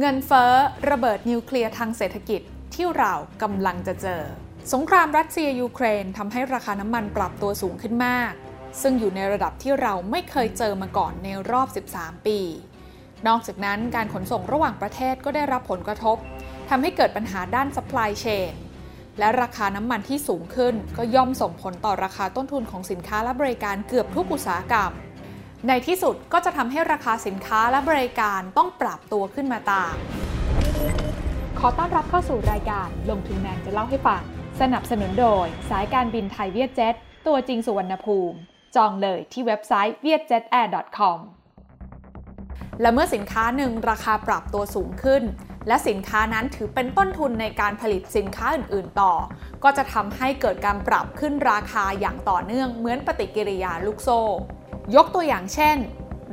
เงินเฟ้อระเบิดนิวเคลียร์ทางเศรษฐกิจที่เรากำลังจะเจอ สงครามรัสเซียยูเครนทำให้ราคาน้ำมันปรับตัวสูงขึ้นมาก ซึ่งอยู่ในระดับที่เราไม่เคยเจอมาก่อนในรอบ 13 ปี นอกจากนั้นการขนส่งระหว่างประเทศก็ได้รับผลกระทบทำให้เกิดปัญหาด้าน supply chain และราคาน้ำมันที่สูงขึ้นก็ย่อมส่งผลต่อราคาต้นทุนของสินค้าและบริการเกือบทุกอุตสาหกรรม ในที่สุดก็จะทำให้ราคาสินค้าและบริการต้องปรับตัวขึ้นมาตาม ขอต้อนรับเข้าสู่รายการลงทุนแมนจะเล่าให้ฟัง สนับสนุนโดย สายการบินไทยเวียดเจ็ตตัวจริงสุวรรณภูมิ จองเลยที่เว็บไซต์ vietjetair.com และเมื่อสินค้าหนึ่งราคาปรับตัวสูงขึ้น และสินค้านั้นถือเป็นต้นทุนในการผลิตสินค้าอื่น ๆ ต่อ ก็จะทำให้เกิดการปรับขึ้นราคาอย่างต่อเนื่องเหมือนปฏิกิริยาลูกโซ่ ยกตัวอย่างเช่น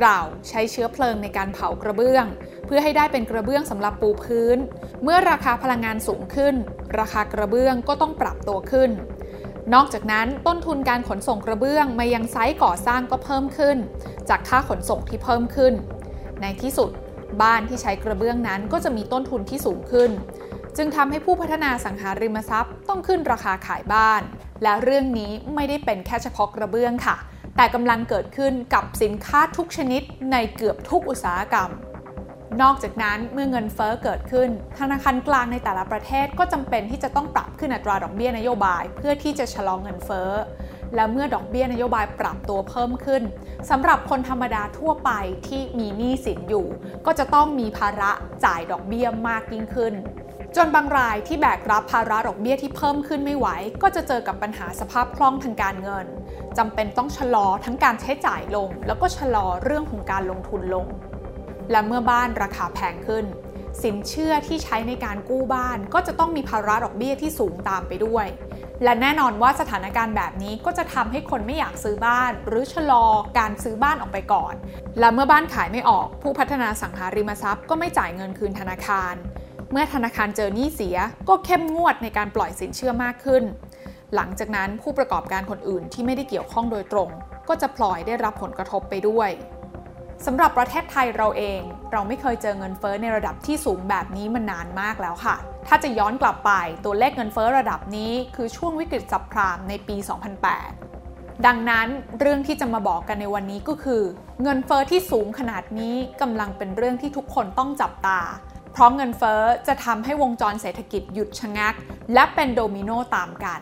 เราใช้เชื้อเพลิงในการเผากระเบื้อง เพื่อให้ได้เป็นกระเบื้องสำหรับปูพื้น เมื่อราคาพลังงานสูงขึ้น ราคากระเบื้องก็ต้องปรับตัวขึ้น นอกจากนั้นต้นทุนการขนส่งกระเบื้องมายังไซต์ก่อสร้างก็เพิ่มขึ้น จากค่าขนส่งที่เพิ่มขึ้น ในที่สุดบ้านที่ใช้กระเบื้องนั้นก็จะมีต้นทุนที่สูงขึ้น จึงทำให้ผู้พัฒนาสังหาริมทรัพย์ ต้องขึ้นราคาขายบ้าน และเรื่องนี้ไม่ได้เป็นแค่เฉพาะกระเบื้องค่ะ แต่กำลังเกิดขึ้นกับสินค้าทุกชนิดในเกือบทุกอุตสาหกรรม นอกจากนั้นเมื่อเงินเฟอ้อเกิดขึ้น ธนาคารกลางในแต่ละประเทศก็จำเป็นที่จะต้องปรับขึ้นอัตราดอกเบี้ยนโยบาย เพื่อที่จะชะลอเงินเฟอ้อและเมื่อดอกเบี้ยนโยบายปรับตัวเพิ่มขึ้นสำหรับคนธรรมดาทั่วไปที่มีหนี้สินอยู่ ก็จะต้องมีภาระจ่ายดอกเบี้ยมากยิ่งขึ้น จนบางรายที่แบกรับภาระดอกเบี้ยที่เพิ่มขึ้นไม่ไหว ก็จะเจอกับปัญหาสภาพคล่องทางการเงินจำเป็นต้องชะลอทั้งการใช้จ่ายลง แล้วก็ชะลอเรื่องของการลงทุนลง และเมื่อบ้านราคาแพงขึ้น สินเชื่อที่ใช้ในการกู้บ้าน ก็จะต้องมีภาระดอกเบี้ยที่สูงตามไปด้วย และแน่นอนว่าสถานการณ์แบบนี้ก็จะทำให้คนไม่อยากซื้อบ้าน หรือชะลอการซื้อบ้านออกไปก่อน และเมื่อบ้านขายไม่ออก ผู้พัฒนาสังหาริมทรัพย์ก็ไม่จ่ายเงินคืนธนาคาร เมื่อธนาคารเจอหนี้เสียก็เข้มงวดในการปล่อยสินเชื่อมากขึ้น หลังจากนั้นผู้ประกอบการคนอื่นที่ไม่ได้เกี่ยวข้องโดยตรง ก็จะพลอยได้รับผลกระทบไปด้วยสำหรับประเทศไทยเราเอง เราไม่เคยเจอเงินเฟ้อในระดับที่สูงแบบนี้มานานมากแล้วค่ะ ถ้าจะย้อนกลับไปตัวเลขเงินเฟ้อระดับนี้คือช่วงวิกฤตซับพรามในปี 2008 ดังนั้นเรื่องที่จะมาบอกกันในวันนี้ก็คือ เงินเฟ้อที่สูงขนาดนี้กำลังเป็นเรื่องที่ทุกคนต้องจับตา เพราะเงินเฟ้อจะทำให้วงจรเศรษฐกิจหยุดชะงัก และเป็นโดมิโนตามกัน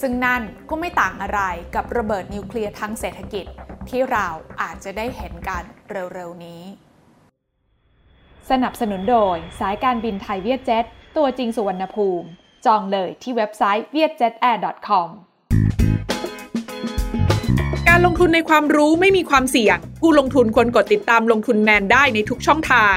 ซึ่งนั่นก็ไม่ต่างอะไรกับระเบิดนิวเคลียร์ทางเศรษฐกิจที่เราอาจจะได้เห็นกันเร็วๆนี้ สนับสนุนโดยสายการบินไทยเวียดเจ็ตตัวจริงสุวรรณภูมิ จองเลยที่เว็บไซต์ vietjetair.com การลงทุนในความรู้ไม่มีความเสี่ยง ผู้ลงทุนควรกดติดตามลงทุนแมนได้ในทุกช่องทาง